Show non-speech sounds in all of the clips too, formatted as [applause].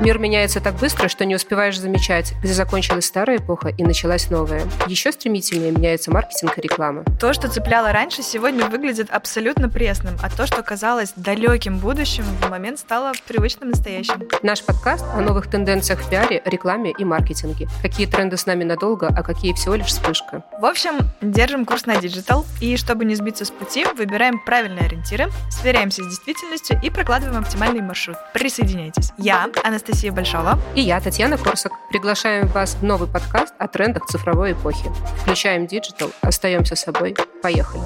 Мир меняется так быстро, что не успеваешь замечать, где закончилась старая эпоха и началась новая. Еще стремительнее меняется маркетинг и реклама. То, что цепляло раньше, сегодня выглядит абсолютно пресным, а то, что казалось далеким будущим, в момент стало привычным настоящим. Наш подкаст о новых тенденциях в пиаре, рекламе и маркетинге. Какие тренды с нами надолго, а какие всего лишь вспышка. В общем, держим курс на digital, и чтобы не сбиться с пути, выбираем правильные ориентиры, сверяемся с действительностью и прокладываем оптимальный маршрут. Присоединяйтесь. Я, Анастасия Анастасия Большова. И я, Татьяна Корсак. Приглашаем вас в новый подкаст о трендах цифровой эпохи. Включаем digital, остаемся собой. Поехали.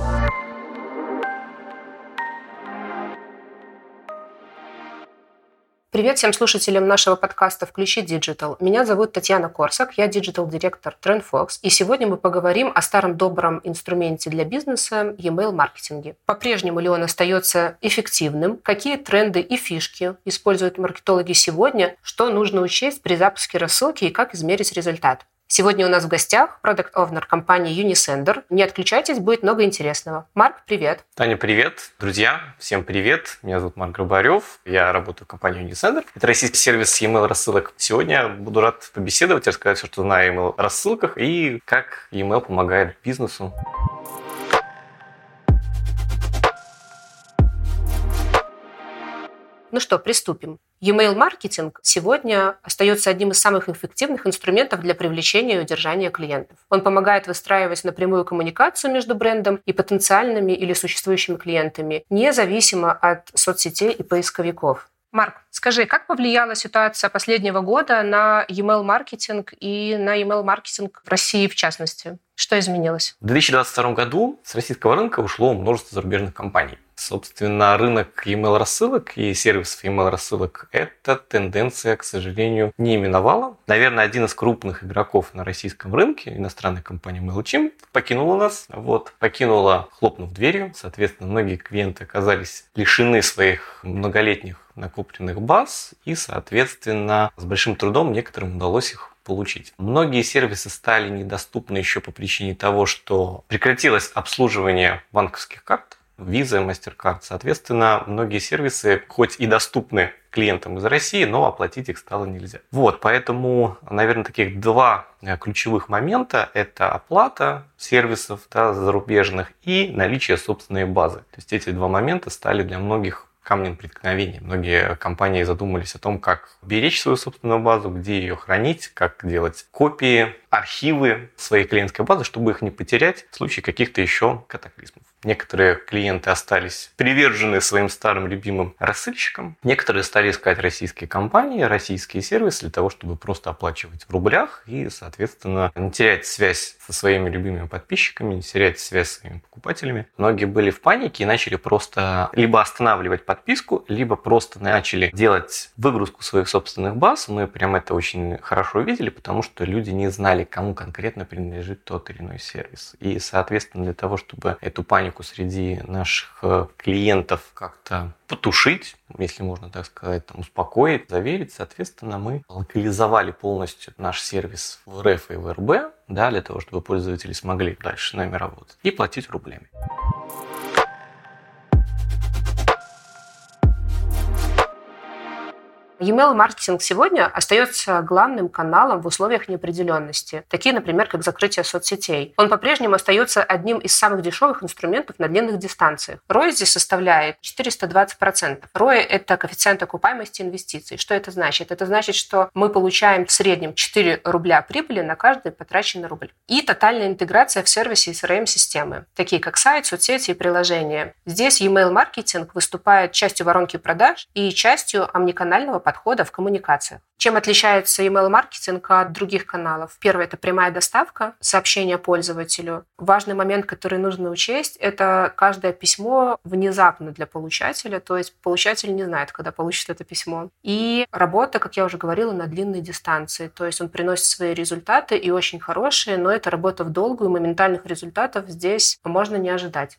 Привет всем слушателям нашего подкаста «Включи Digital». Меня зовут Татьяна Корсак, я digital-директор TrendFox, и сегодня мы поговорим о старом добром инструменте для бизнеса e-mail маркетинге. По-прежнему ли он остается эффективным? Какие тренды и фишки используют маркетологи сегодня? Что нужно учесть при запуске рассылки и как измерить результат? Сегодня у нас в гостях продукт овнер компании Unisender. Не отключайтесь, будет много интересного. Марк, привет. Таня, привет. Друзья, всем привет. Меня зовут Марк Грабарев. Я работаю в компании Unisender. Это российский сервис e-mail рассылок. Сегодня буду рад побеседовать, рассказать все, что знаю о e-mail рассылках и как e-mail помогает бизнесу. Ну что, приступим. E-mail маркетинг сегодня остается одним из самых эффективных инструментов для привлечения и удержания клиентов. Он помогает выстраивать напрямую коммуникацию между брендом и потенциальными или существующими клиентами, независимо от соцсетей и поисковиков. Марк, скажи, как повлияла ситуация последнего года на e-mail маркетинг и на e-mail маркетинг в России в частности? Что изменилось? В 2022 году с российского рынка ушло множество зарубежных компаний. Собственно, рынок email рассылок и сервисов email рассылок эта тенденция, к сожалению, не именовала. Наверное, один из крупных игроков на российском рынке, иностранная компания MailChimp, покинула нас. Вот, покинула, хлопнув дверью. Соответственно, многие клиенты оказались лишены своих многолетних накопленных баз и, соответственно, с большим трудом некоторым удалось их получить. Многие сервисы стали недоступны еще по причине того, что прекратилось обслуживание банковских карт, Visa, MasterCard. Соответственно, многие сервисы, хоть и доступны клиентам из России, но оплатить их стало нельзя. Вот, поэтому, наверное, таких два э, ключевых момента – это оплата сервисов да, зарубежных и наличие собственной базы. То есть эти два момента стали для многих камнем преткновения. Многие компании задумались о том, как беречь свою собственную базу, где ее хранить, как делать копии, архивы своей клиентской базы, чтобы их не потерять в случае каких-то еще катаклизмов. Некоторые клиенты остались привержены своим старым любимым рассыльщикам. Некоторые стали искать российские компании, российские сервисы для того, чтобы просто оплачивать в рублях и, соответственно, не терять связь со своими любимыми подписчиками, не терять связь с своими покупателями. Многие были в панике и начали просто либо останавливать подписку, либо просто начали делать выгрузку своих собственных баз. Мы прям это очень хорошо видели, потому что люди не знали, кому конкретно принадлежит тот или иной сервис. И, соответственно, для того, чтобы эту панику среди наших э, клиентов как-то потушить, если можно так сказать, там, успокоить, заверить. Соответственно, мы локализовали полностью наш сервис в РФ и в РБ, да, для того, чтобы пользователи смогли дальше с нами работать и платить рублями. E-mail маркетинг сегодня остается главным каналом в условиях неопределенности, такие, например, как закрытие соцсетей. Он по-прежнему остается одним из самых дешевых инструментов на длинных дистанциях. ROI здесь составляет 420%. ROI – это коэффициент окупаемости инвестиций. Что это значит? Это значит, что мы получаем в среднем 4 рубля прибыли на каждый потраченный рубль. И тотальная интеграция в сервисе CRM-системы, такие как сайт, соцсети и приложения. Здесь e-mail маркетинг выступает частью воронки продаж и частью омниканального подхода подхода в коммуникациях. Чем отличается email-маркетинг от других каналов? Первое – это прямая доставка сообщения пользователю. Важный момент, который нужно учесть, это каждое письмо внезапно для получателя, то есть получатель не знает, когда получит это письмо. И работа, как я уже говорила, на длинной дистанции, то есть он приносит свои результаты и очень хорошие, но это работа в долгую, моментальных результатов здесь можно не ожидать.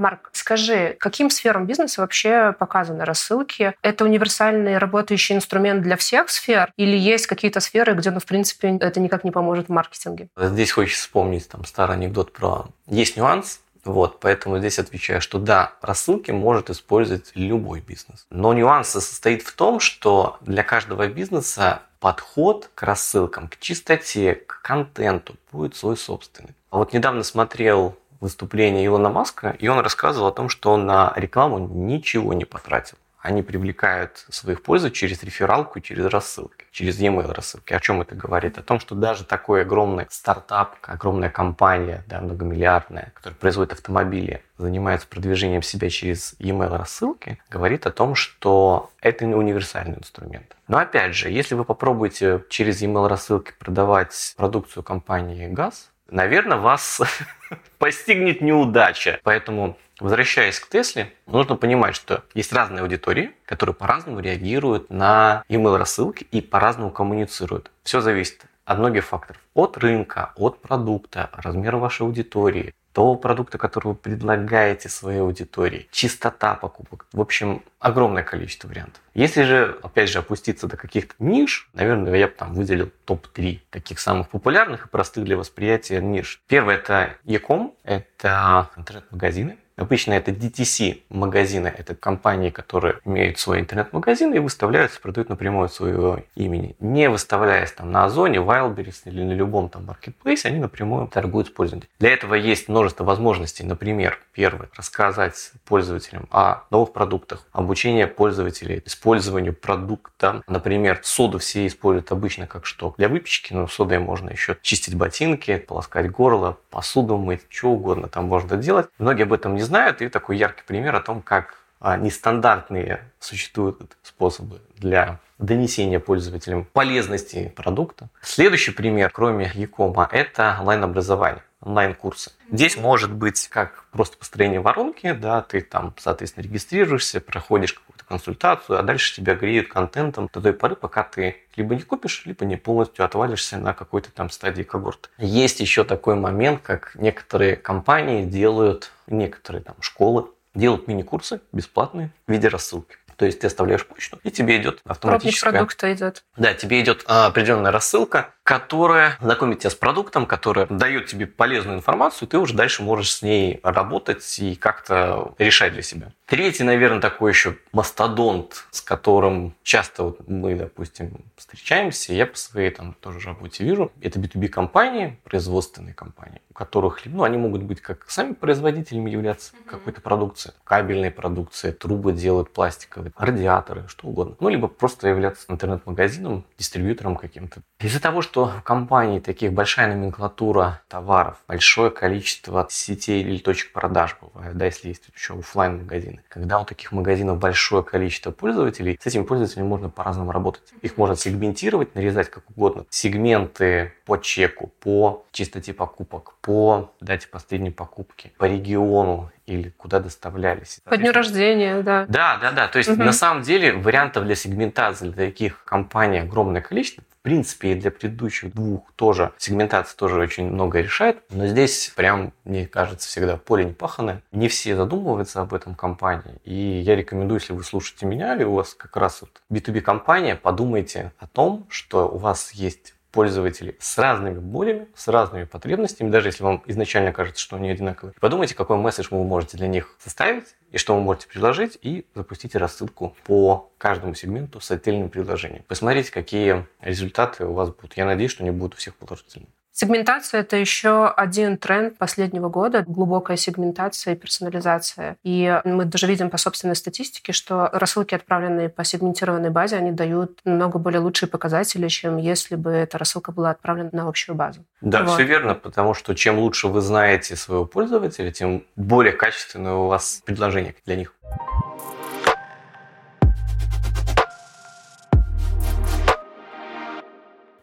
Марк, скажи, каким сферам бизнеса вообще показаны рассылки? Это универсальный работающий инструмент для всех сфер? Или есть какие-то сферы, где, ну, в принципе, это никак не поможет в маркетинге? Здесь хочется вспомнить там старый анекдот про... Есть нюанс, Вот, поэтому здесь отвечаю, что да, рассылки может использовать любой бизнес. Но нюанс состоит в том, что для каждого бизнеса подход к рассылкам, к чистоте, к контенту будет свой собственный. А вот недавно смотрел выступление Илона Маска, и он рассказывал о том, что он на рекламу ничего не потратил. Они привлекают своих пользователей через рефералку, через рассылки, через e-mail рассылки. О чем это говорит? О том, что даже такой огромный стартап, огромная компания, да, многомиллиардная, которая производит автомобили, занимается продвижением себя через e-mail рассылки, говорит о том, что это не универсальный инструмент. Но опять же, если вы попробуете через e-mail рассылки продавать продукцию компании ГАЗ, наверное, вас [laughs] постигнет неудача. Поэтому Возвращаясь к Тесле, нужно понимать, что есть разные аудитории, которые по-разному реагируют на email рассылки и по-разному коммуницируют. Все зависит от многих факторов. От рынка, от продукта, размера вашей аудитории, того продукта, который вы предлагаете своей аудитории, чистота покупок. В общем, огромное количество вариантов. Если же, опять же, опуститься до каких-то ниш, наверное, я бы там выделил топ-3 таких самых популярных и простых для восприятия ниш. Первое – это e-com, это интернет-магазины. Обычно это DTC магазины, это компании, которые имеют свой интернет-магазин и выставляются, продают напрямую от своего имени. Не выставляясь там на Озоне, Wildberries или на любом там маркетплейсе, они напрямую торгуют с пользователем. Для этого есть множество возможностей. Например, первое, рассказать пользователям о новых продуктах, обучение пользователей использованию продукта. Например, соду все используют обычно как что? Для выпечки, но содой можно еще чистить ботинки, полоскать горло, посуду мыть, что угодно там можно делать. Многие об этом не знают, и такой яркий пример о том, как а, нестандартные существуют способы для донесения пользователям полезности продукта. Следующий пример, кроме Якома, это онлайн-образование онлайн-курсы. Здесь может быть как просто построение воронки, да, ты там, соответственно, регистрируешься, проходишь какую-то консультацию, а дальше тебя греют контентом до той поры, пока ты либо не купишь, либо не полностью отвалишься на какой-то там стадии когорты. Есть еще такой момент, как некоторые компании делают, некоторые там школы делают мини-курсы бесплатные в виде рассылки. То есть ты оставляешь почту, и тебе идет автоматическая... Пробник продукта идет. Да, тебе идет а, определенная рассылка, которая знакомит тебя с продуктом, которая дает тебе полезную информацию, ты уже дальше можешь с ней работать и как-то решать для себя. Третий, наверное, такой еще мастодонт, с которым часто вот мы, допустим, встречаемся, я по своей там тоже работе вижу, это B2B компании, производственные компании, у которых, ну, они могут быть как сами производителями являться mm-hmm. какой-то продукции, кабельной продукции, трубы делают пластиковые, радиаторы, что угодно. Ну, либо просто являться интернет-магазином, дистрибьютором каким-то. Из-за того, что в компании таких большая номенклатура товаров, большое количество сетей или точек продаж бывает, да, если есть еще офлайн магазины Когда у таких магазинов большое количество пользователей, с этими пользователями можно по-разному работать. Их можно сегментировать, нарезать как угодно. Сегменты по чеку, по чистоте покупок, по дате последней покупки, по региону или куда доставлялись. По дню рождения, да. Да, да, да. То есть угу. на самом деле вариантов для сегментации для таких компаний огромное количество. Принципе, и для предыдущих двух тоже сегментация тоже очень много решает. Но здесь прям, мне кажется, всегда поле не паханое. Не все задумываются об этом компании. И я рекомендую, если вы слушаете меня, или у вас как раз вот B2B компания, подумайте о том, что у вас есть пользователей с разными болями, с разными потребностями, даже если вам изначально кажется, что они одинаковые. Подумайте, какой месседж вы можете для них составить и что вы можете предложить, и запустите рассылку по каждому сегменту с отдельным предложением. Посмотрите, какие результаты у вас будут. Я надеюсь, что они будут у всех положительными. Сегментация – это еще один тренд последнего года, глубокая сегментация и персонализация. И мы даже видим по собственной статистике, что рассылки, отправленные по сегментированной базе, они дают намного более лучшие показатели, чем если бы эта рассылка была отправлена на общую базу. Да, вот. все верно, потому что чем лучше вы знаете своего пользователя, тем более качественное у вас предложение для них.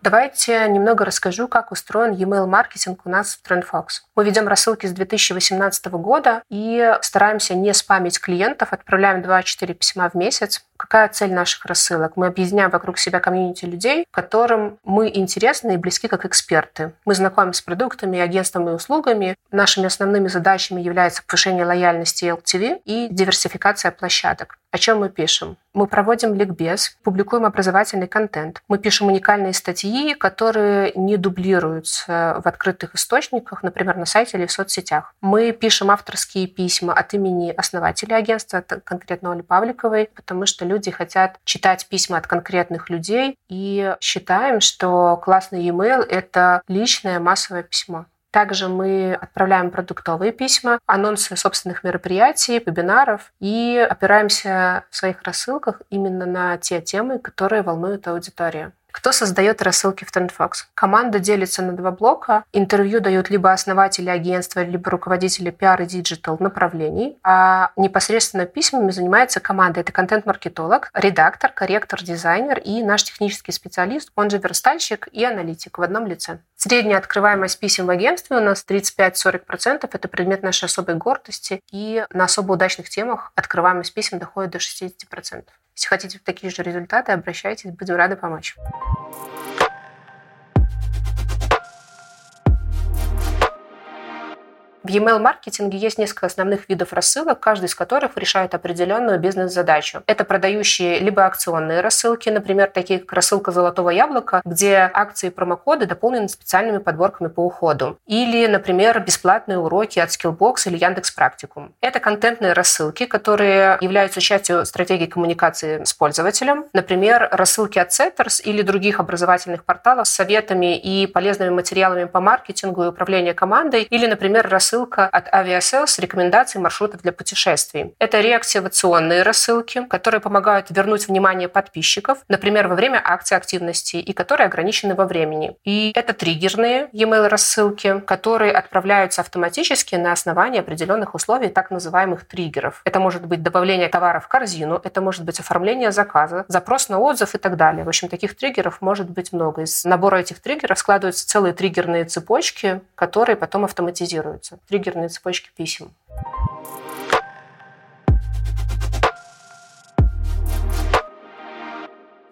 Давайте немного расскажу, как устроен e-mail маркетинг у нас в TrendFox. Мы ведем рассылки с 2018 года и стараемся не спамить клиентов, отправляем 2-4 письма в месяц. Какая цель наших рассылок? Мы объединяем вокруг себя комьюнити людей, которым мы интересны и близки как эксперты. Мы знакомы с продуктами, агентствами и услугами. Нашими основными задачами является повышение лояльности LTV и диверсификация площадок. О чем мы пишем? Мы проводим ликбез, публикуем образовательный контент. Мы пишем уникальные статьи, которые не дублируются в открытых источниках, например, на сайте или в соцсетях. Мы пишем авторские письма от имени основателя агентства, конкретно Оли Павликовой, потому что люди хотят читать письма от конкретных людей и считаем, что классный e-mail — это личное массовое письмо. Также мы отправляем продуктовые письма, анонсы собственных мероприятий, вебинаров и опираемся в своих рассылках именно на те темы, которые волнуют аудиторию. Кто создает рассылки в TrendFox? Команда делится на два блока. Интервью дают либо основатели агентства, либо руководители пиар и digital направлений, а непосредственно письмами занимается команда. Это контент-маркетолог, редактор, корректор, дизайнер и наш технический специалист, он же верстальщик и аналитик в одном лице. Средняя открываемость писем в агентстве у нас 35-40%. Это предмет нашей особой гордости. И на особо удачных темах открываемость писем доходит до 60%. Если хотите такие же результаты, обращайтесь, будем рады помочь. В email-маркетинге есть несколько основных видов рассылок, каждый из которых решает определенную бизнес-задачу. Это продающие либо акционные рассылки, например, такие как рассылка «Золотого яблока», где акции и промокоды дополнены специальными подборками по уходу. Или, например, бесплатные уроки от Skillbox или Яндекс Практикум. Это контентные рассылки, которые являются частью стратегии коммуникации с пользователем. Например, рассылки от Setters или других образовательных порталов с советами и полезными материалами по маркетингу и управлению командой. Или, например, рассылки рассылка от Aviasales с рекомендацией маршрутов для путешествий. Это реактивационные рассылки, которые помогают вернуть внимание подписчиков, например, во время акции активности, и которые ограничены во времени. И это триггерные e-mail рассылки, которые отправляются автоматически на основании определенных условий, так называемых триггеров. Это может быть добавление товара в корзину, это может быть оформление заказа, запрос на отзыв и так далее. В общем, таких триггеров может быть много. Из набора этих триггеров складываются целые триггерные цепочки, которые потом автоматизируются триггерные цепочки писем.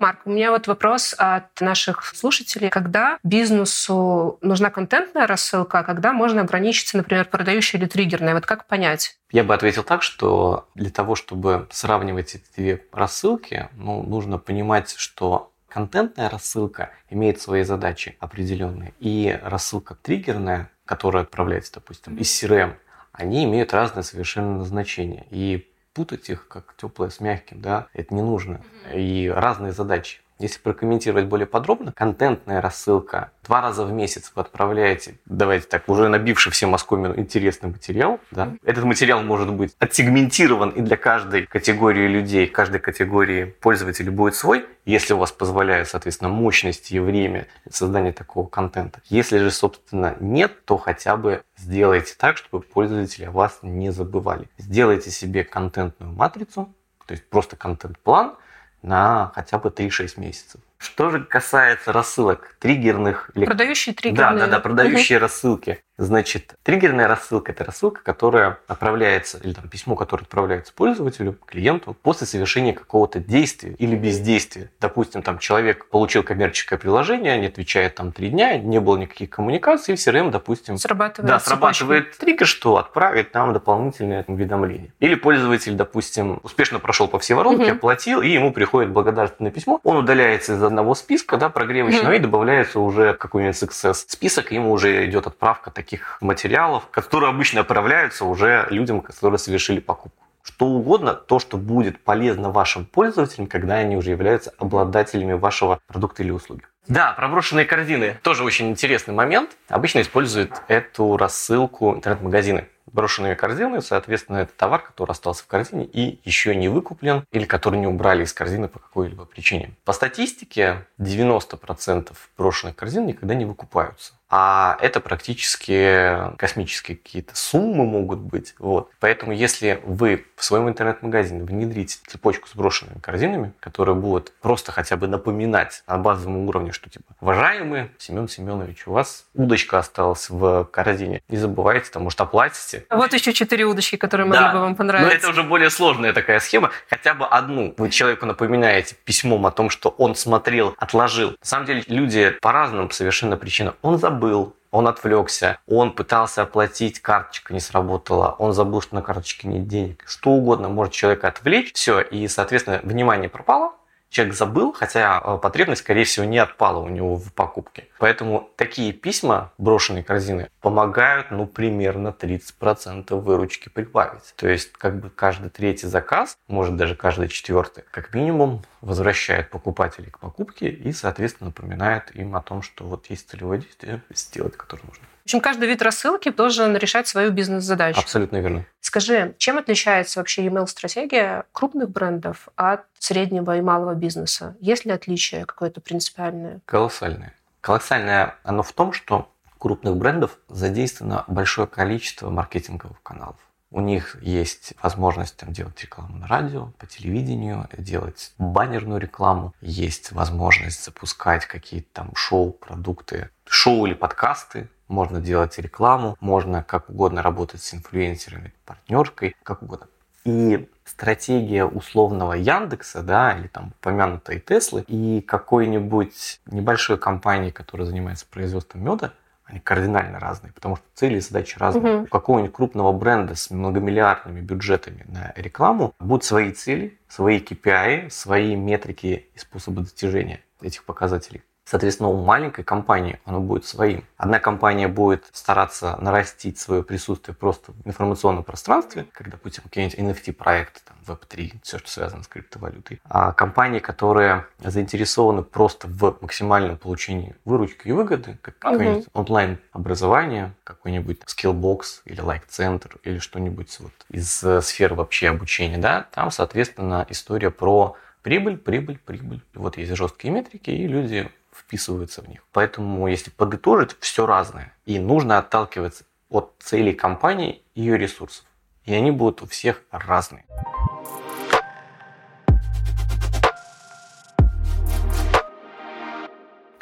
Марк, у меня вот вопрос от наших слушателей. Когда бизнесу нужна контентная рассылка, а когда можно ограничиться, например, продающей или триггерной? Вот как понять? Я бы ответил так, что для того, чтобы сравнивать эти две рассылки, ну, нужно понимать, что контентная рассылка имеет свои задачи определенные, и рассылка триггерная которые отправляются, допустим, из CRM, они имеют разное совершенно назначение. И путать их, как теплое с мягким, да, это не нужно. И разные задачи. Если прокомментировать более подробно, контентная рассылка два раза в месяц вы отправляете, давайте так, уже набивший все Москву интересный материал. Да? Этот материал может быть отсегментирован и для каждой категории людей, каждой категории пользователей будет свой, если у вас позволяют, соответственно, мощности и время создания такого контента. Если же, собственно, нет, то хотя бы сделайте так, чтобы пользователи о вас не забывали. Сделайте себе контентную матрицу, то есть просто контент-план – на хотя бы 3-6 месяцев. Что же касается рассылок триггерных... Продающие триггерные. Да, да, да, продающие угу. рассылки. Значит, триггерная рассылка – это рассылка, которая отправляется, или там письмо, которое отправляется пользователю, клиенту, после совершения какого-то действия или бездействия. Допустим, там человек получил коммерческое приложение, не отвечает там три дня, не было никаких коммуникаций, и в CRM, допустим, срабатывает, да, срабатывает триггер, что отправит нам дополнительное уведомление. Или пользователь, допустим, успешно прошел по всей воронке, угу. оплатил, и ему приходит благодарственное письмо, он удаляется из одного списка, да, прогревочного, угу. и добавляется уже какой-нибудь success список, ему уже идет отправка таких материалов, которые обычно отправляются уже людям, которые совершили покупку. Что угодно, то, что будет полезно вашим пользователям, когда они уже являются обладателями вашего продукта или услуги. Да, проброшенные корзины. Тоже очень интересный момент. Обычно используют эту рассылку интернет-магазины брошенные корзины, соответственно, это товар, который остался в корзине и еще не выкуплен или который не убрали из корзины по какой-либо причине. По статистике 90% брошенных корзин никогда не выкупаются а это практически космические какие-то суммы могут быть. Вот. Поэтому если вы в своем интернет-магазине внедрите цепочку с брошенными корзинами, которые будут просто хотя бы напоминать на базовом уровне, что типа, уважаемый Семен Семенович, у вас удочка осталась в корзине, не забывайте, там, может, оплатите ВКонтакте. Вот еще четыре удочки, которые могли Да. бы вам Но понравиться. это уже более сложная такая схема. Хотя бы одну вы человеку напоминаете письмом о том, что он смотрел, отложил. На самом деле люди по разным совершенно причинам. Он забыл, он отвлекся, он пытался оплатить, карточка не сработала, он забыл, что на карточке нет денег. Что угодно может человека отвлечь. Все, и, соответственно, внимание пропало, человек забыл, хотя э, потребность, скорее всего, не отпала у него в покупке. Поэтому такие письма, брошенные корзины, помогают, ну, примерно 30% выручки прибавить. То есть, как бы каждый третий заказ, может даже каждый четвертый, как минимум возвращает покупателей к покупке и, соответственно, напоминает им о том, что вот есть целевое действие, сделать которое нужно. В общем, каждый вид рассылки должен решать свою бизнес-задачу. Абсолютно верно. Скажи, чем отличается вообще email-стратегия крупных брендов от среднего и малого бизнеса? Есть ли отличие какое-то принципиальное? Колоссальное. Колоссальное оно в том, что крупных брендов задействовано большое количество маркетинговых каналов. У них есть возможность там, делать рекламу на радио, по телевидению, делать баннерную рекламу. Есть возможность запускать какие-то там шоу, продукты, шоу или подкасты. Можно делать рекламу, можно как угодно работать с инфлюенсерами, партнеркой, как угодно. И стратегия условного Яндекса, да, или там упомянутой Теслы, и какой-нибудь небольшой компании, которая занимается производством меда, они кардинально разные, потому что цели и задачи разные. Мгм. У какого-нибудь крупного бренда с многомиллиардными бюджетами на рекламу будут свои цели, свои KPI, свои метрики и способы достижения этих показателей. Соответственно, у маленькой компании оно будет своим. Одна компания будет стараться нарастить свое присутствие просто в информационном пространстве, как, допустим, какие-нибудь NFT-проекты, там, Web3, все, что связано с криптовалютой. А компании, которые заинтересованы просто в максимальном получении выручки и выгоды, как Мгм. какое-нибудь онлайн-образование, какой-нибудь Skillbox или Like-центр или что-нибудь вот из э, сферы вообще обучения, да, там, соответственно, история про прибыль, прибыль, прибыль. Вот есть жесткие метрики, и люди вписываются в них. Поэтому, если подытожить, все разное. И нужно отталкиваться от целей компании и ее ресурсов. И они будут у всех разные.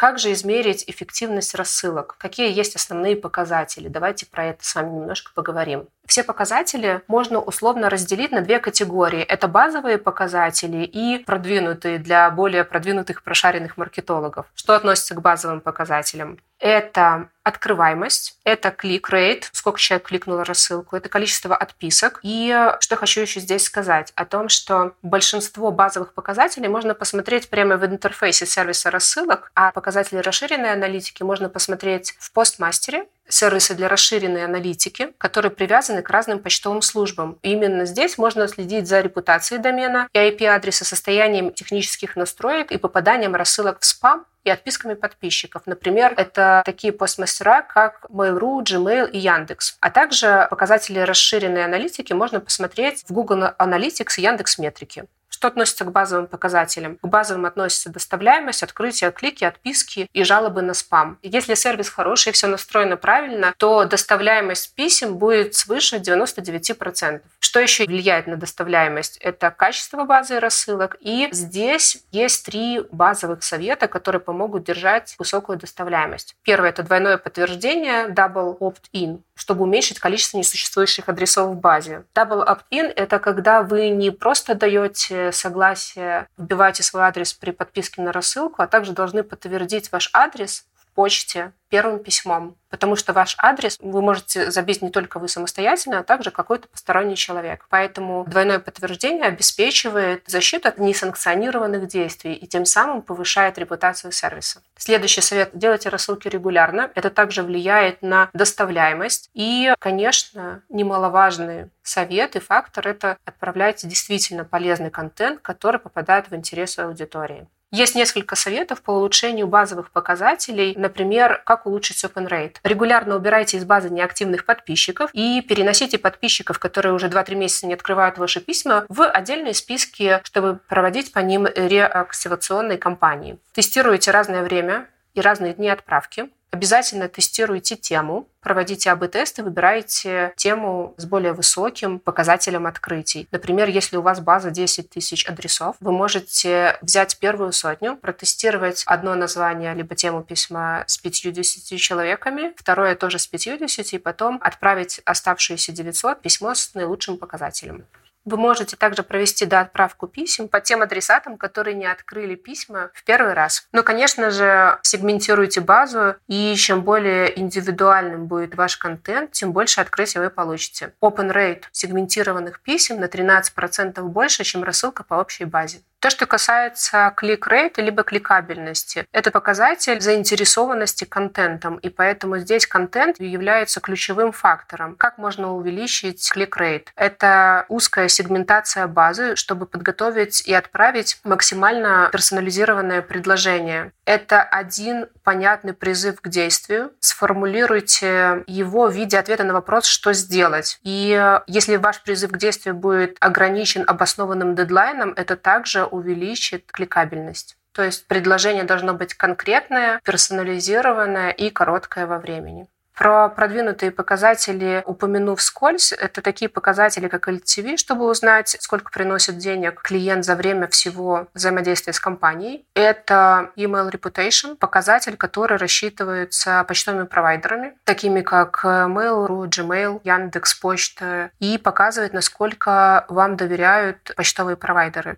Как же измерить эффективность рассылок? Какие есть основные показатели? Давайте про это с вами немножко поговорим. Все показатели можно условно разделить на две категории. Это базовые показатели и продвинутые для более продвинутых прошаренных маркетологов. Что относится к базовым показателям? Это открываемость, это клик-рейт, сколько человек кликнуло рассылку, это количество отписок. И что хочу еще здесь сказать о том, что большинство базовых показателей можно посмотреть прямо в интерфейсе сервиса рассылок, а показатели расширенной аналитики можно посмотреть в постмастере, сервисы для расширенной аналитики, которые привязаны к разным почтовым службам. И именно здесь можно следить за репутацией домена и IP-адреса, состоянием технических настроек и попаданием рассылок в спам и отписками подписчиков. Например, это такие постмастера, как Mail.ru, Gmail и Яндекс. А также показатели расширенной аналитики можно посмотреть в Google Analytics и Яндекс Метрики. Что относится к базовым показателям? К базовым относится доставляемость, открытие, клики, отписки и жалобы на спам. Если сервис хороший и все настроено правильно, то доставляемость писем будет свыше 99%. Что еще влияет на доставляемость? Это качество базы рассылок. И здесь есть три базовых совета, которые помогут держать высокую доставляемость. Первое – это двойное подтверждение Double Opt-in, чтобы уменьшить количество несуществующих адресов в базе. Double Opt-in – это когда вы не просто даете согласие, вбиваете свой адрес при подписке на рассылку, а также должны подтвердить ваш адрес почте первым письмом, потому что ваш адрес вы можете забить не только вы самостоятельно, а также какой-то посторонний человек. Поэтому двойное подтверждение обеспечивает защиту от несанкционированных действий и тем самым повышает репутацию сервиса. Следующий совет – делайте рассылки регулярно. Это также влияет на доставляемость. И, конечно, немаловажный совет и фактор – это отправляйте действительно полезный контент, который попадает в интересы аудитории. Есть несколько советов по улучшению базовых показателей, например, как улучшить open rate. Регулярно убирайте из базы неактивных подписчиков и переносите подписчиков, которые уже 2-3 месяца не открывают ваши письма, в отдельные списки, чтобы проводить по ним реактивационные кампании. Тестируйте разное время и разные дни отправки. Обязательно тестируйте тему, проводите АБ-тесты, выбираете тему с более высоким показателем открытий. Например, если у вас база 10 тысяч адресов, вы можете взять первую сотню, протестировать одно название либо тему письма с 50 человеками, второе тоже с 50, и потом отправить оставшиеся 900 письмо с наилучшим показателем. Вы можете также провести доотправку писем по тем адресатам, которые не открыли письма в первый раз. Но, конечно же, сегментируйте базу, и чем более индивидуальным будет ваш контент, тем больше открытий вы получите. Open rate сегментированных писем на 13% больше, чем рассылка по общей базе. То, что касается клик-рейта либо кликабельности, это показатель заинтересованности контентом, и поэтому здесь контент является ключевым фактором. Как можно увеличить клик-рейт? Это узкая сегментация базы, чтобы подготовить и отправить максимально персонализированное предложение. Это один понятный призыв к действию. Сформулируйте его в виде ответа на вопрос, что сделать. И если ваш призыв к действию будет ограничен обоснованным дедлайном, это также увеличит кликабельность. То есть предложение должно быть конкретное, персонализированное и короткое во времени. Про продвинутые показатели упомяну вскользь. Это такие показатели, как LTV, чтобы узнать, сколько приносит денег клиент за время всего взаимодействия с компанией. Это email reputation, показатель, который рассчитывается почтовыми провайдерами, такими как Mail.ru, Gmail, Яндекс.Почта, и показывает, насколько вам доверяют почтовые провайдеры.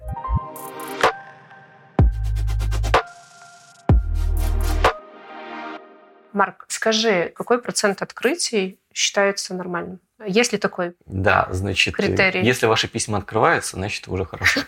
Марк, скажи, какой процент открытий считается нормальным? Есть ли такой Да, значит, критерий? если ваши письма открываются, значит, уже хорошо.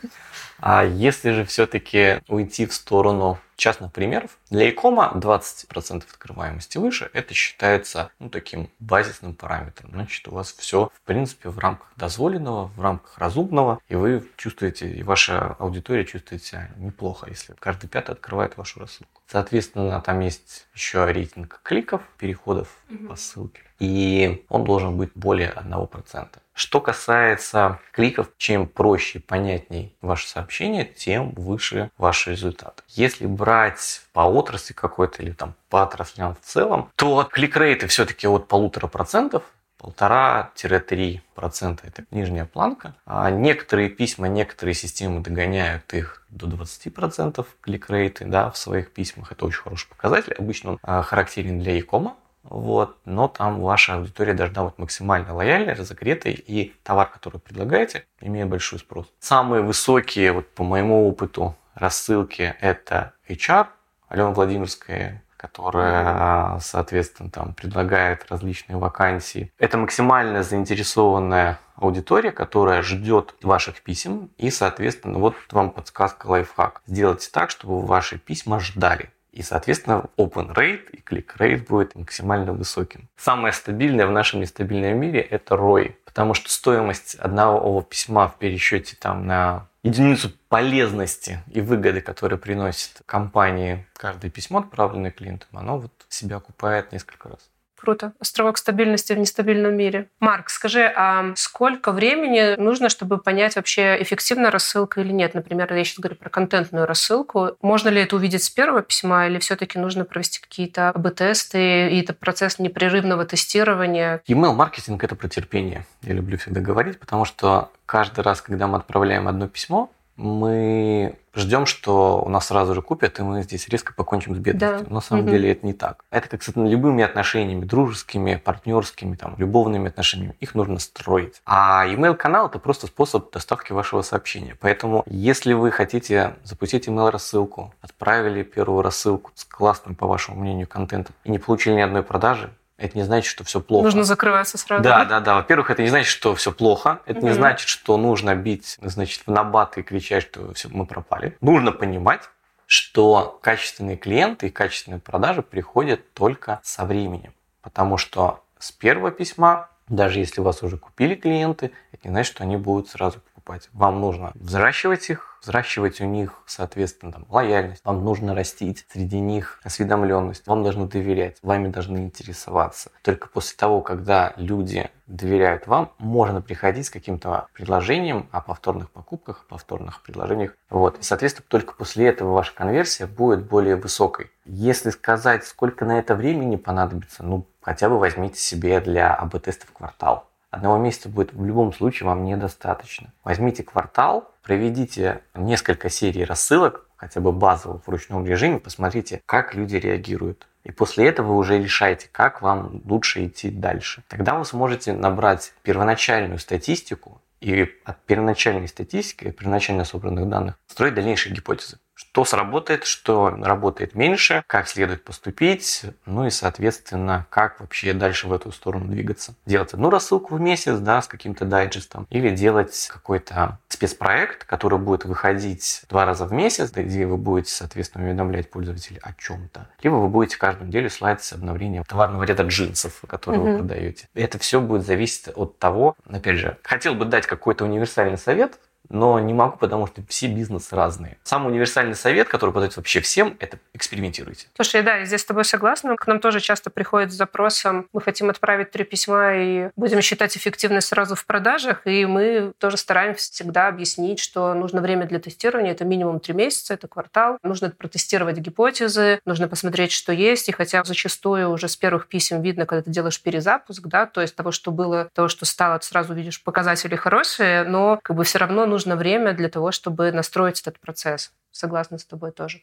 А если же все-таки уйти в сторону частных примеров, для икома 20% открываемости выше, это считается ну, таким базисным параметром. Значит, у вас все, в принципе, в рамках дозволенного, в рамках разумного, и вы чувствуете, и ваша аудитория чувствует себя неплохо, если каждый пятый открывает вашу рассылку. Соответственно, там есть еще рейтинг кликов, переходов угу. по ссылке, и он должен быть более 1%. Что касается кликов, чем проще, понятней ваше сообщение, тем выше ваш результат. Если брать по отрасли какой-то или там по отраслям в целом, то клик-рейты все-таки от полутора процентов полтора-три процента это нижняя планка. А некоторые письма, некоторые системы догоняют их до 20 процентов клик-рейты да, в своих письмах. Это очень хороший показатель. Обычно он а, характерен для e-кома, вот, но там ваша аудитория должна быть максимально лояльной, разогретой, и товар, который предлагаете, имеет большой спрос. Самые высокие, вот по моему опыту, рассылки это HR, Алена Владимирская, которая, соответственно, там предлагает различные вакансии. Это максимально заинтересованная аудитория, которая ждет ваших писем, и, соответственно, вот вам подсказка лайфхак. Сделайте так, чтобы ваши письма ждали. И, соответственно, open rate и click rate будет максимально высоким. Самое стабильное в нашем нестабильном мире – это ROI, потому что стоимость одного письма в пересчете там на единицу полезности и выгоды, которые приносит компании каждое письмо, отправленное клиентам, оно вот себя окупает несколько раз. Круто. Островок стабильности в нестабильном мире. Марк, скажи, а сколько времени нужно, чтобы понять вообще, эффективна рассылка или нет? Например, я сейчас говорю про контентную рассылку. Можно ли это увидеть с первого письма или все-таки нужно провести какие-то АБ-тесты, и это процесс непрерывного тестирования? Email-маркетинг – это про терпение. Я люблю всегда говорить, потому что каждый раз, когда мы отправляем одно письмо, мы ждем, что у нас сразу же купят, и мы здесь резко покончим с бедностью. Да. На самом угу. деле это не так. Это как с любыми отношениями, дружескими, партнерскими, там, любовными отношениями. Их нужно строить. А email-канал – это просто способ доставки вашего сообщения. Поэтому, если вы хотите запустить email-рассылку, отправили первую рассылку с классным, по вашему мнению, контентом и не получили ни одной продажи, это не значит, что все плохо. Нужно закрываться сразу. Да, да, да. Во-первых, это не значит, что все плохо. Это угу. не значит, что нужно бить, значит, в набат и кричать, что все, мы пропали. Нужно понимать, что качественные клиенты и качественные продажи приходят только со временем. Потому что с первого письма, даже если вас уже купили клиенты, это не значит, что они будут сразу покупать. Вам нужно взращивать их, взращивать у них, соответственно, там, лояльность. Вам нужно растить среди них осведомленность. Вам должны доверять, вами должны интересоваться. Только после того, когда люди доверяют вам, можно приходить с каким-то предложением о повторных покупках, повторных предложениях. Вот. И, соответственно, только после этого ваша конверсия будет более высокой. Если сказать, сколько на это времени понадобится, ну, хотя бы возьмите себе для АБ-теста в квартал. Одного месяца будет в любом случае вам недостаточно. Возьмите квартал, проведите несколько серий рассылок, хотя бы базово в ручном режиме, посмотрите, как люди реагируют. И после этого вы уже решаете, как вам лучше идти дальше. Тогда вы сможете набрать первоначальную статистику и от первоначальной статистики, от первоначально собранных данных строить дальнейшие гипотезы что сработает, что работает меньше, как следует поступить, ну и, соответственно, как вообще дальше в эту сторону двигаться. Делать одну рассылку в месяц, да, с каким-то дайджестом, или делать какой-то спецпроект, который будет выходить два раза в месяц, где вы будете, соответственно, уведомлять пользователей о чем-то. Либо вы будете каждую неделю слать обновление товарного ряда джинсов, которые mm-hmm. вы продаете. Это все будет зависеть от того, опять же, хотел бы дать какой-то универсальный совет, но не могу, потому что все бизнесы разные. Самый универсальный совет, который подается вообще всем, это экспериментируйте. Слушай, да, я здесь с тобой согласна. К нам тоже часто приходит с запросом, мы хотим отправить три письма и будем считать эффективность сразу в продажах, и мы тоже стараемся всегда объяснить, что нужно время для тестирования, это минимум три месяца, это квартал, нужно протестировать гипотезы, нужно посмотреть, что есть, и хотя зачастую уже с первых писем видно, когда ты делаешь перезапуск, да, то есть того, что было, того, что стало, ты сразу видишь показатели хорошие, но как бы все равно нужно нужно время для того, чтобы настроить этот процесс. Согласна с тобой тоже.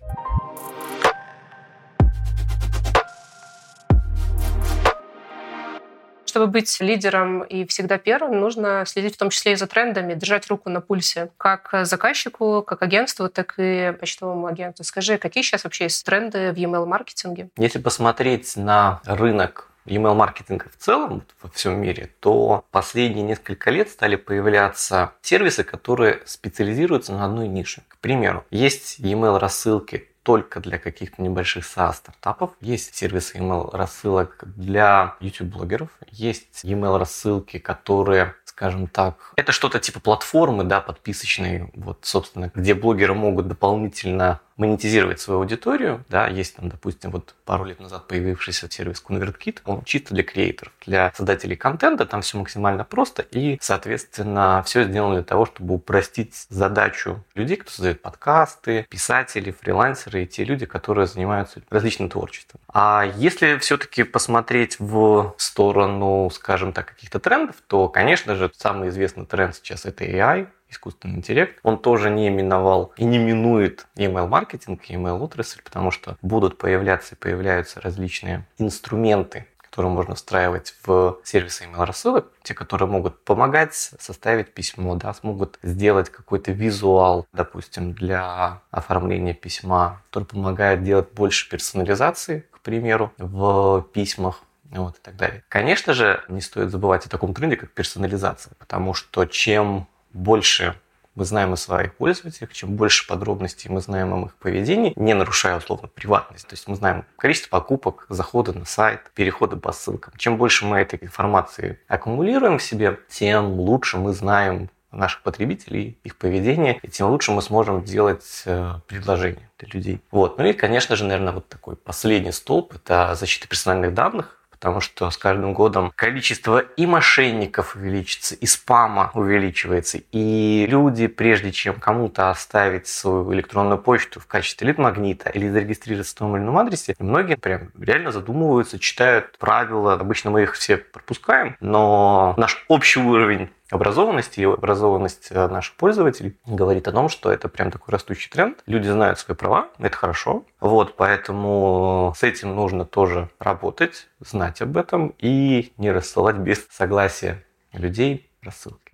чтобы быть лидером и всегда первым, нужно следить в том числе и за трендами, держать руку на пульсе как заказчику, как агентству, так и почтовому агенту. Скажи, какие сейчас вообще есть тренды в email-маркетинге? Если посмотреть на рынок email-маркетинга в целом во всем мире, то последние несколько лет стали появляться сервисы, которые специализируются на одной нише. К примеру, есть email рассылки только для каких-то небольших SaaS-стартапов. Есть сервисы email рассылок для YouTube-блогеров. Есть email рассылки, которые скажем так. Это что-то типа платформы, да, подписочные, вот, собственно, где блогеры могут дополнительно монетизировать свою аудиторию. Да, есть там, допустим, вот пару лет назад появившийся сервис ConvertKit, он чисто для креаторов, для создателей контента, там все максимально просто и, соответственно, все сделано для того, чтобы упростить задачу людей, кто создает подкасты, писатели, фрилансеры и те люди, которые занимаются различным творчеством. А если все-таки посмотреть в сторону, скажем так, каких-то трендов, то, конечно же, самый известный тренд сейчас это AI, искусственный интеллект, он тоже не именовал и не минует email-маркетинг, email-отрасль, потому что будут появляться и появляются различные инструменты, которые можно встраивать в сервисы email рассылок, те, которые могут помогать составить письмо, да, смогут сделать какой-то визуал, допустим, для оформления письма, который помогает делать больше персонализации, к примеру, в письмах, вот, и так далее. Конечно же, не стоит забывать о таком тренде, как персонализация, потому что чем больше мы знаем о своих пользователях, чем больше подробностей мы знаем о их поведении, не нарушая условно приватность. То есть мы знаем количество покупок, заходы на сайт, переходы по ссылкам. Чем больше мы этой информации аккумулируем в себе, тем лучше мы знаем наших потребителей, их поведение, и тем лучше мы сможем делать э, предложения для людей. Вот. Ну и, конечно же, наверное, вот такой последний столб – это защита персональных данных потому что с каждым годом количество и мошенников увеличится, и спама увеличивается, и люди, прежде чем кому-то оставить свою электронную почту в качестве лид-магнита или зарегистрироваться в том или ином адресе, многие прям реально задумываются, читают правила. Обычно мы их все пропускаем, но наш общий уровень образованности и образованность э, наших пользователей говорит о том, что это прям такой растущий тренд. Люди знают свои права, это хорошо. Вот, поэтому с этим нужно тоже работать, знать об этом и не рассылать без согласия людей рассылки.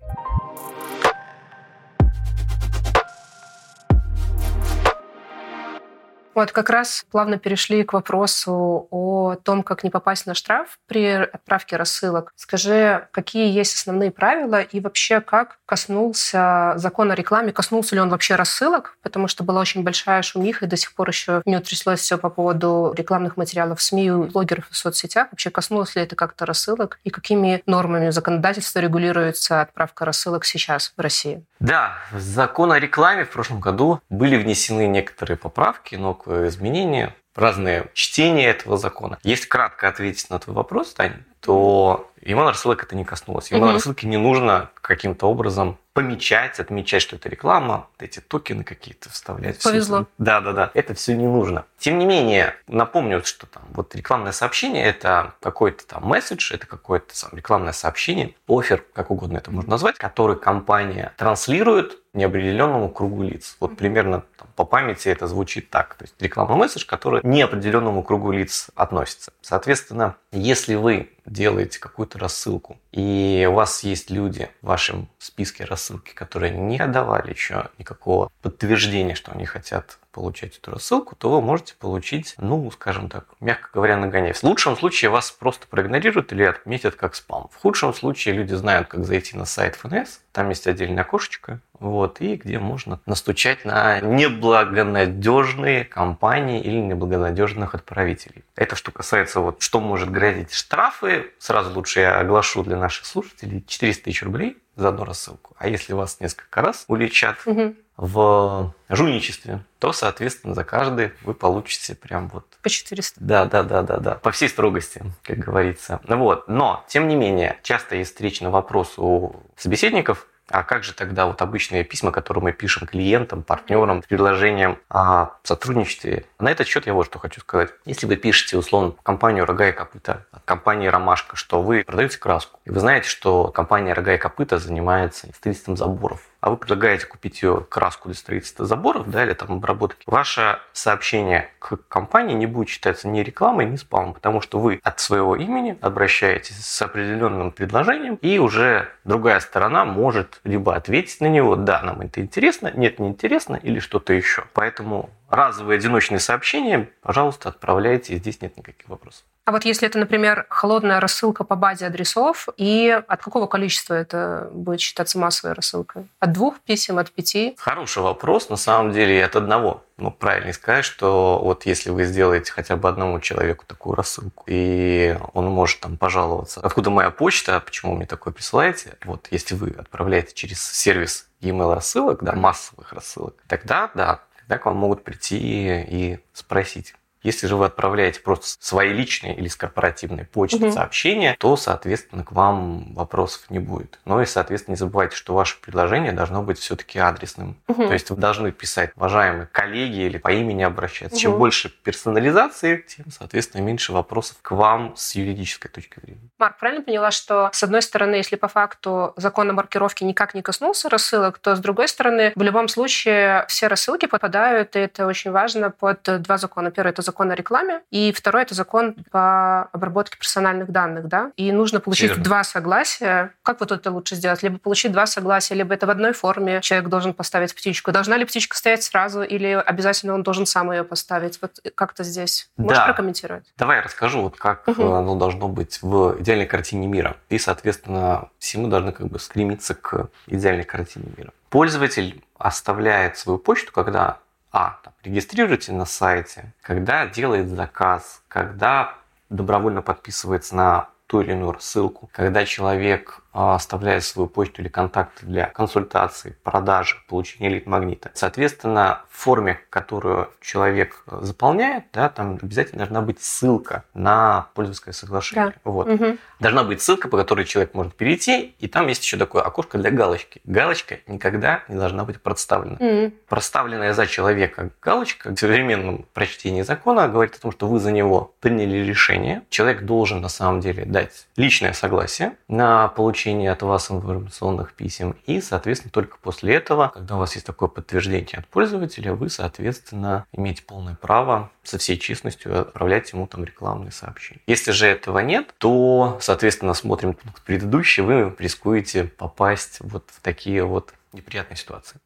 Вот как раз плавно перешли к вопросу о том, как не попасть на штраф при отправке рассылок. Скажи, какие есть основные правила и вообще как коснулся закона о рекламе, коснулся ли он вообще рассылок, потому что была очень большая шумиха, и до сих пор еще не утряслось все по поводу рекламных материалов в СМИ, блогеров в соцсетях. Вообще коснулось ли это как-то рассылок? И какими нормами законодательства регулируется отправка рассылок сейчас в России? Да, в закон о рекламе в прошлом году были внесены некоторые поправки, новые изменения, разные чтения этого закона. Если кратко ответить на твой вопрос, Таня, то email рассылок это не коснулось. Email рассылки не нужно каким-то образом помечать, отмечать, что это реклама, эти токены какие-то вставлять. Повезло. Да, да, да. Это все не нужно. Тем не менее, напомню, что там вот рекламное сообщение это какой-то там месседж, это какое-то там рекламное сообщение, офер, как угодно это можно назвать, который компания транслирует неопределенному кругу лиц. Вот примерно там, по памяти это звучит так. То есть рекламный месседж, который неопределенному кругу лиц относится. Соответственно, если вы делаете какую-то рассылку, и у вас есть люди в вашем списке рассылки, которые не отдавали еще никакого подтверждения, что они хотят получать эту рассылку, то вы можете получить, ну, скажем так, мягко говоря, нагоняй. В лучшем случае вас просто проигнорируют или отметят как спам. В худшем случае люди знают, как зайти на сайт ФНС, там есть отдельное окошечко, вот, и где можно настучать на неблагонадежные компании или неблагонадежных отправителей. Это что касается вот, что может грозить штрафы, сразу лучше я оглашу для наших слушателей, 400 тысяч рублей за одну рассылку. А если вас несколько раз уличат угу. В жульничестве, то, соответственно, за каждый вы получите прям вот... По 400. Да, да, да, да, да. По всей строгости, как говорится. Вот. Но, тем не менее, часто есть встречный вопрос у собеседников, а как же тогда вот обычные письма, которые мы пишем клиентам, партнерам, предложениям о сотрудничестве? На этот счет я вот что хочу сказать. Если вы пишете, условно, компанию «Рога и копыта», компании «Ромашка», что вы продаете краску, и вы знаете, что компания «Рога и копыта» занимается строительством заборов, а вы предлагаете купить ее краску для строительства заборов да, или там обработки, ваше сообщение к компании не будет считаться ни рекламой, ни спамом, потому что вы от своего имени обращаетесь с определенным предложением, и уже другая сторона может либо ответить на него, да, нам это интересно, нет, не интересно, или что-то еще. Поэтому разовые одиночные сообщения, пожалуйста, отправляйте, здесь нет никаких вопросов. А вот если это, например, холодная рассылка по базе адресов, и от какого количества это будет считаться массовой рассылкой? От двух писем, от пяти? Хороший вопрос, на самом деле, и от одного. Ну, правильно сказать, что вот если вы сделаете хотя бы одному человеку такую рассылку, и он может там пожаловаться, откуда моя почта, почему мне такое присылаете, вот если вы отправляете через сервис e-mail рассылок, да, массовых рассылок, тогда, да, тогда к вам могут прийти и спросить, если же вы отправляете просто свои личные или с корпоративной почты угу. сообщения, то, соответственно, к вам вопросов не будет. Но и, соответственно, не забывайте, что ваше предложение должно быть все-таки адресным. Угу. То есть вы должны писать уважаемые коллеги или по имени обращаться. Угу. Чем больше персонализации, тем, соответственно, меньше вопросов к вам с юридической точки зрения. Марк, правильно поняла, что, с одной стороны, если по факту закон о маркировке никак не коснулся рассылок, то, с другой стороны, в любом случае все рассылки попадают, и это очень важно, под два закона. Первый – это закон о рекламе, и второй – это закон по обработке персональных данных, да, и нужно получить Верно. два согласия. Как вот это лучше сделать? Либо получить два согласия, либо это в одной форме человек должен поставить птичку. Должна ли птичка стоять сразу, или обязательно он должен сам ее поставить? Вот как-то здесь. Можешь да. прокомментировать? Давай я расскажу, вот как угу. оно должно быть в идеальной картине мира. И, соответственно, все мы должны как бы стремиться к идеальной картине мира. Пользователь оставляет свою почту, когда а, там, регистрируете на сайте, когда делает заказ, когда добровольно подписывается на ту или иную рассылку, когда человек а, оставляет свою почту или контакты для консультации, продажи, получения лид-магнита. Соответственно, в форме, которую человек э, заполняет, да, там обязательно должна быть ссылка на пользовательское соглашение. Да. Вот. Угу. Должна быть ссылка, по которой человек может перейти, и там есть еще такое окошко для галочки. Галочка никогда не должна быть проставлена. Угу. Проставленная за человека галочка в современном прочтении закона говорит о том, что вы за него приняли решение. Человек должен на самом деле дать личное согласие на получение получения от вас информационных писем. И, соответственно, только после этого, когда у вас есть такое подтверждение от пользователя, вы, соответственно, имеете полное право со всей честностью отправлять ему там рекламные сообщения. Если же этого нет, то, соответственно, смотрим пункт предыдущий, вы рискуете попасть вот в такие вот неприятные ситуации.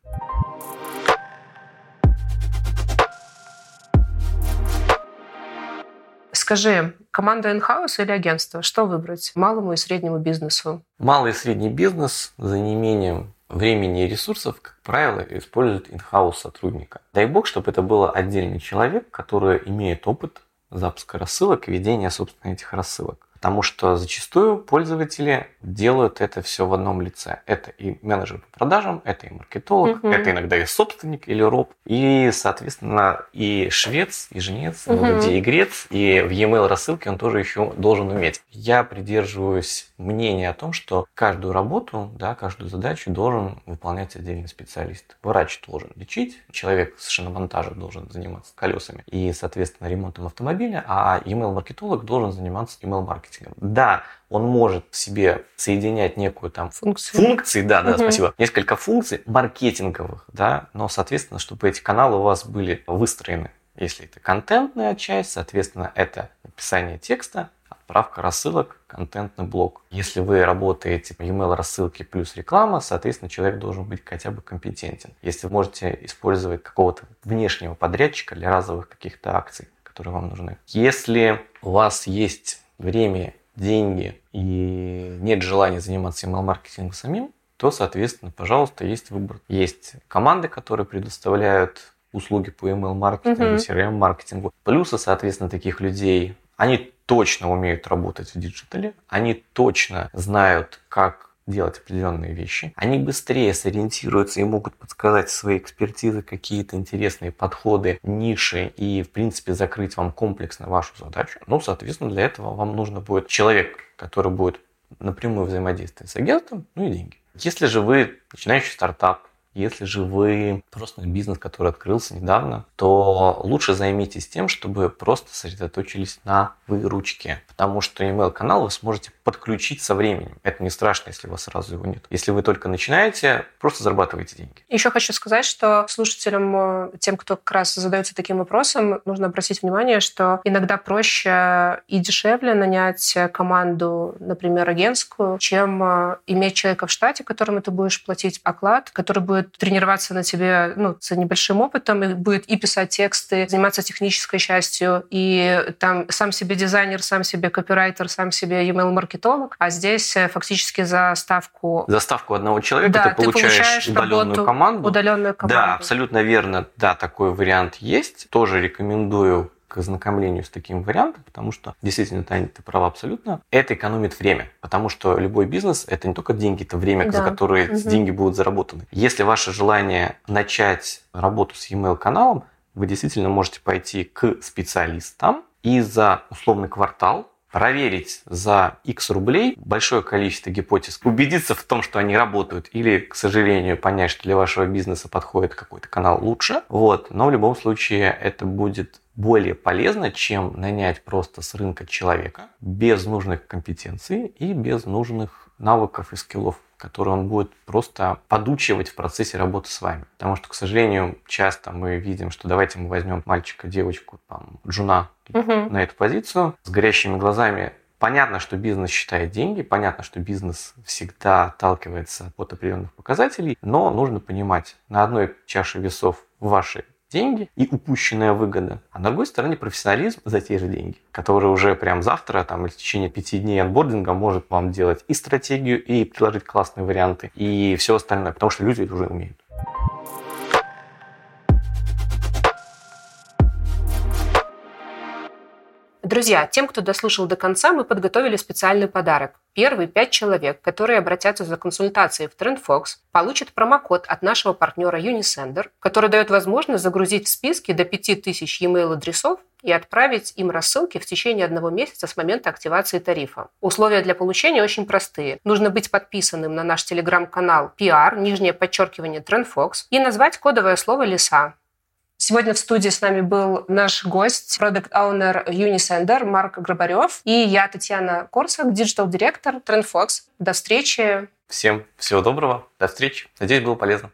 Скажи, команда in-house или агентство? Что выбрать малому и среднему бизнесу? Малый и средний бизнес за неимением времени и ресурсов, как правило, используют in-house сотрудника. Дай бог, чтобы это был отдельный человек, который имеет опыт запуска рассылок и ведения, собственно, этих рассылок. Потому что зачастую пользователи делают это все в одном лице. Это и менеджер по продажам, это и маркетолог, угу. это иногда и собственник или роб, и, соответственно, и швец, и жнец, угу. и грец, и в e-mail рассылке он тоже еще должен уметь. Я придерживаюсь мнения о том, что каждую работу, да, каждую задачу должен выполнять отдельный специалист. Врач должен лечить, человек с шиномонтажа должен заниматься колесами и, соответственно, ремонтом автомобиля, а email-маркетолог должен заниматься email-маркетингом маркетингом. Да, он может в себе соединять некую там функцию. функции, да, да, угу. спасибо, несколько функций маркетинговых, да, но, соответственно, чтобы эти каналы у вас были выстроены. Если это контентная часть, соответственно, это написание текста, отправка рассылок, контентный блок. Если вы работаете email рассылки плюс реклама, соответственно, человек должен быть хотя бы компетентен. Если вы можете использовать какого-то внешнего подрядчика для разовых каких-то акций, которые вам нужны. Если у вас есть время, деньги и нет желания заниматься email-маркетингом самим, то, соответственно, пожалуйста, есть выбор. Есть команды, которые предоставляют услуги по email-маркетингу, uh-huh. CRM-маркетингу. Плюсы, соответственно, таких людей, они точно умеют работать в диджитале, они точно знают, как делать определенные вещи. Они быстрее сориентируются и могут подсказать свои экспертизы какие-то интересные подходы, ниши и, в принципе, закрыть вам комплексно вашу задачу. Ну, соответственно, для этого вам нужно будет человек, который будет напрямую взаимодействовать с агентом, ну и деньги. Если же вы начинающий стартап, если же вы просто бизнес, который открылся недавно, то лучше займитесь тем, чтобы просто сосредоточились на выручке. Потому что email-канал вы сможете подключить со временем. Это не страшно, если у вас сразу его нет. Если вы только начинаете, просто зарабатывайте деньги. Еще хочу сказать, что слушателям, э, тем, кто как раз задается таким вопросом, нужно обратить внимание, что иногда проще и дешевле нанять команду, например, агентскую, чем э, иметь человека в штате, которому ты будешь платить оклад, который будет тренироваться на тебе ну, с небольшим опытом, и будет и писать тексты, заниматься технической частью, и там сам себе дизайнер, сам себе копирайтер, сам себе email-маркетолог, а здесь э, фактически за ставку... За ставку одного человека да, ты, получаешь ты получаешь удаленную команду. Удаленную команду. Да, абсолютно верно. Да, такой вариант есть. Тоже рекомендую к ознакомлению с таким вариантом, потому что действительно, Таня, ты права абсолютно. Это экономит время, потому что любой бизнес – это не только деньги, это время, да. за которые угу. деньги будут заработаны. Если ваше желание начать работу с e-mail каналом, вы действительно можете пойти к специалистам и за условный квартал проверить за X рублей большое количество гипотез, убедиться в том, что они работают, или, к сожалению, понять, что для вашего бизнеса подходит какой-то канал лучше. Вот. Но в любом случае это будет более полезно, чем нанять просто с рынка человека без нужных компетенций и без нужных навыков и скиллов которые он будет просто подучивать в процессе работы с вами. Потому что, к сожалению, часто мы видим, что давайте мы возьмем мальчика, девочку, там, джуна угу. на эту позицию с горящими глазами. Понятно, что бизнес считает деньги, понятно, что бизнес всегда отталкивается от определенных показателей, но нужно понимать, на одной чаше весов ваши деньги и упущенная выгода. А на другой стороне профессионализм за те же деньги, который уже прям завтра там, или в течение пяти дней анбординга может вам делать и стратегию, и предложить классные варианты, и все остальное, потому что люди это уже умеют. Друзья, тем, кто дослушал до конца, мы подготовили специальный подарок. Первые пять человек, которые обратятся за консультацией в TrendFox, получат промокод от нашего партнера Unisender, который дает возможность загрузить в списки до 5000 e-mail адресов и отправить им рассылки в течение одного месяца с момента активации тарифа. Условия для получения очень простые. Нужно быть подписанным на наш телеграм-канал PR, нижнее подчеркивание TrendFox, и назвать кодовое слово «Лиса». Сегодня в студии с нами был наш гость, product owner Unisender Марк Грабарев, и я, Татьяна Корсак, digital-директор TrendFox. До встречи. Всем всего доброго, до встречи. Надеюсь, было полезно.